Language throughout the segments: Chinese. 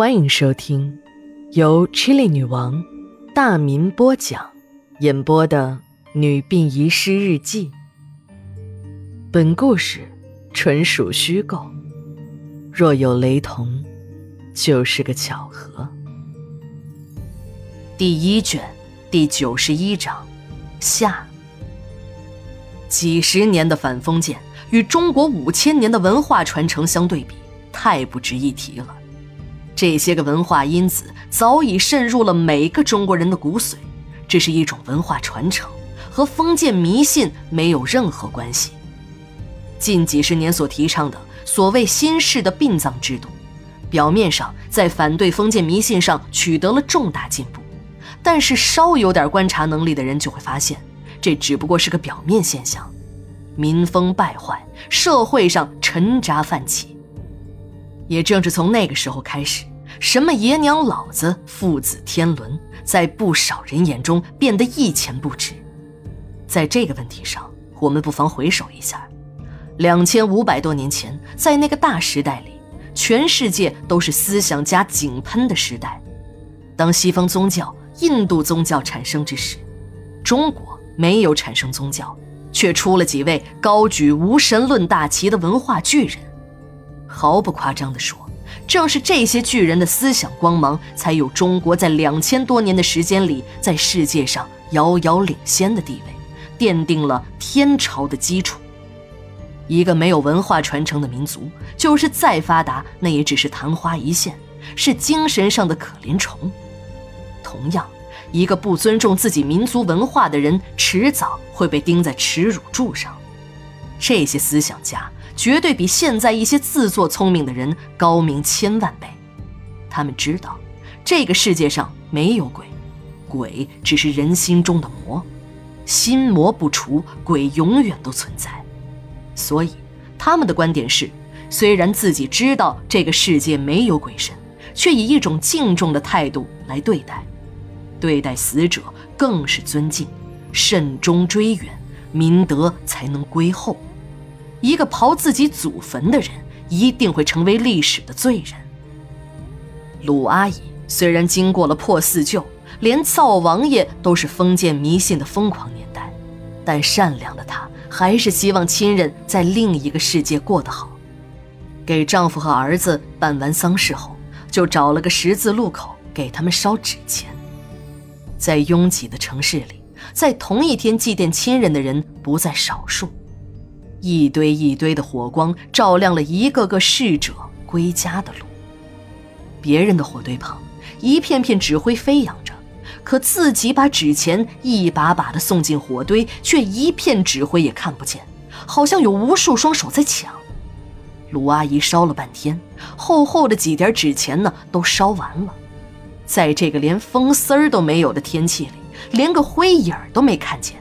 欢迎收听由 Chili 女王大民播讲、演播的《女病遗失日记》。本故事纯属虚构，若有雷同，就是个巧合。第一卷第九十一章下。几十年的反封建与中国五千年的文化传承相对比，太不值一提了。这些个文化因子早已渗入了每个中国人的骨髓，这是一种文化传承，和封建迷信没有任何关系。近几十年所提倡的所谓新式的殡葬制度，表面上在反对封建迷信上取得了重大进步，但是稍有点观察能力的人就会发现，这只不过是个表面现象，民风败坏，社会上沉渣泛起。也正是从那个时候开始。什么爷娘老子、父子天伦，在不少人眼中变得一钱不值。在这个问题上，我们不妨回首一下：两千五百多年前，在那个大时代里，全世界都是思想家井喷的时代。当西方宗教、印度宗教产生之时，中国没有产生宗教，却出了几位高举无神论大旗的文化巨人。毫不夸张地说。正是这些巨人的思想光芒，才有中国在两千多年的时间里在世界上遥遥领先的地位，奠定了天朝的基础。一个没有文化传承的民族，就是再发达，那也只是昙花一现，是精神上的可怜虫。同样，一个不尊重自己民族文化的人，迟早会被钉在耻辱柱上。这些思想家。绝对比现在一些自作聪明的人高明千万倍。他们知道，这个世界上没有鬼，鬼只是人心中的魔，心魔不除，鬼永远都存在。所以，他们的观点是：虽然自己知道这个世界没有鬼神，却以一种敬重的态度来对待，对待死者更是尊敬，慎终追远，民德才能归厚。一个刨自己祖坟的人，一定会成为历史的罪人。鲁阿姨虽然经过了破四旧，连灶王爷都是封建迷信的疯狂年代，但善良的她还是希望亲人在另一个世界过得好。给丈夫和儿子办完丧事后，就找了个十字路口给他们烧纸钱。在拥挤的城市里，在同一天祭奠亲人的人不在少数。一堆一堆的火光照亮了一个个逝者归家的路。别人的火堆旁，一片片纸灰飞扬着，可自己把纸钱一把把的送进火堆，却一片纸灰也看不见，好像有无数双手在抢。卢阿姨烧了半天，厚厚的几叠纸钱呢，都烧完了。在这个连风丝儿都没有的天气里，连个灰影儿都没看见。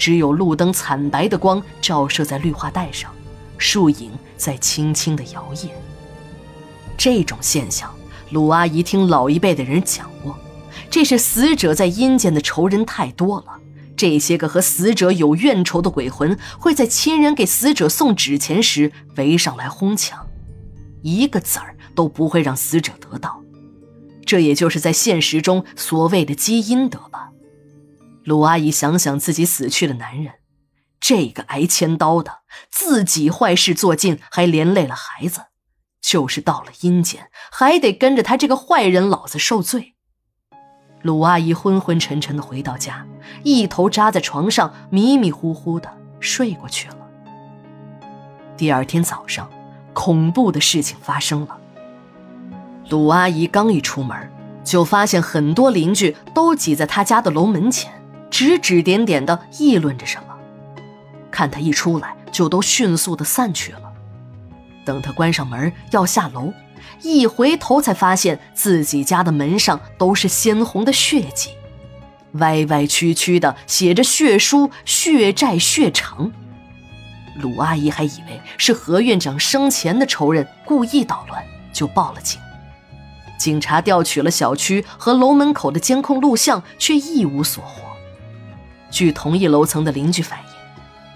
只有路灯惨白的光照射在绿化带上，树影在轻轻的摇曳。这种现象，鲁阿姨听老一辈的人讲过，这是死者在阴间的仇人太多了。这些个和死者有怨仇的鬼魂，会在亲人给死者送纸钱时围上来哄抢，一个子儿都不会让死者得到。这也就是在现实中所谓的积阴德吧。鲁阿姨想想自己死去的男人，这个挨千刀的，自己坏事做尽，还连累了孩子，就是到了阴间，还得跟着他这个坏人老子受罪。鲁阿姨昏昏沉沉的回到家，一头扎在床上，迷迷糊糊的睡过去了。第二天早上，恐怖的事情发生了。鲁阿姨刚一出门，就发现很多邻居都挤在她家的楼门前。指指点点的议论着什么，看他一出来，就都迅速的散去了。等他关上门要下楼，一回头才发现自己家的门上都是鲜红的血迹，歪歪曲曲的写着血书“血债血偿”。鲁阿姨还以为是何院长生前的仇人故意捣乱，就报了警。警察调取了小区和楼门口的监控录像，却一无所获。据同一楼层的邻居反映，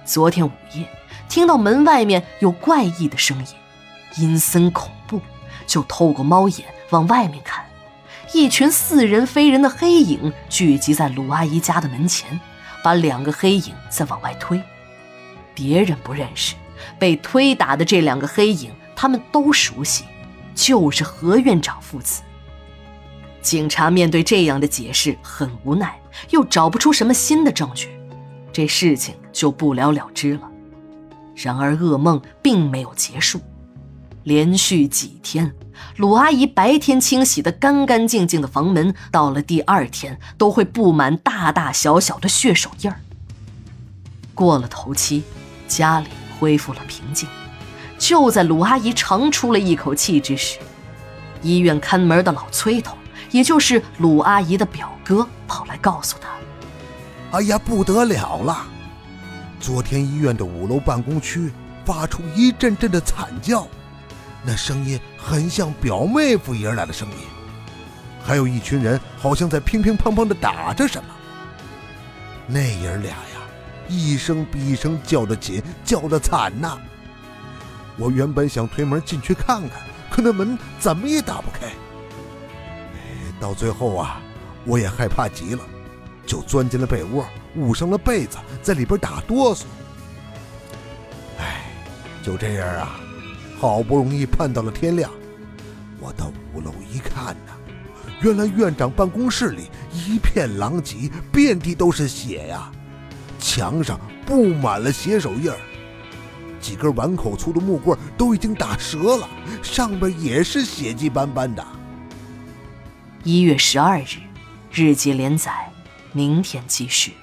昨天午夜听到门外面有怪异的声音，阴森恐怖，就透过猫眼往外面看，一群似人非人的黑影聚集在鲁阿姨家的门前，把两个黑影在往外推。别人不认识，被推打的这两个黑影，他们都熟悉，就是何院长父子。警察面对这样的解释很无奈，又找不出什么新的证据，这事情就不了了之了。然而噩梦并没有结束。连续几天，鲁阿姨白天清洗的干干净净的房门，到了第二天都会布满大大小小的血手印儿。过了头七，家里恢复了平静。就在鲁阿姨长出了一口气之时，医院看门的老崔头，也就是鲁阿姨的表哥，跑来告诉她：“哎呀，不得了了！昨天医院的五楼办公区发出一阵阵的惨叫。”那声音很像表妹夫爷俩的声音，还有一群人好像在乒乒乓乓的打着什么。那爷俩呀，一声比一声叫得紧，叫得惨呐！我原本想推门进去看看，可那门怎么也打不开。到最后啊，我也害怕极了，就钻进了被窝，捂上了被子，在里边打哆嗦。哎，就这样啊。好不容易盼到了天亮，我到五楼一看呐，原来院长办公室里一片狼藉，遍地都是血呀，墙上布满了血手印儿，几根碗口粗的木棍都已经打折了，上面也是血迹斑斑的。一月十二日，日记连载，明天继续。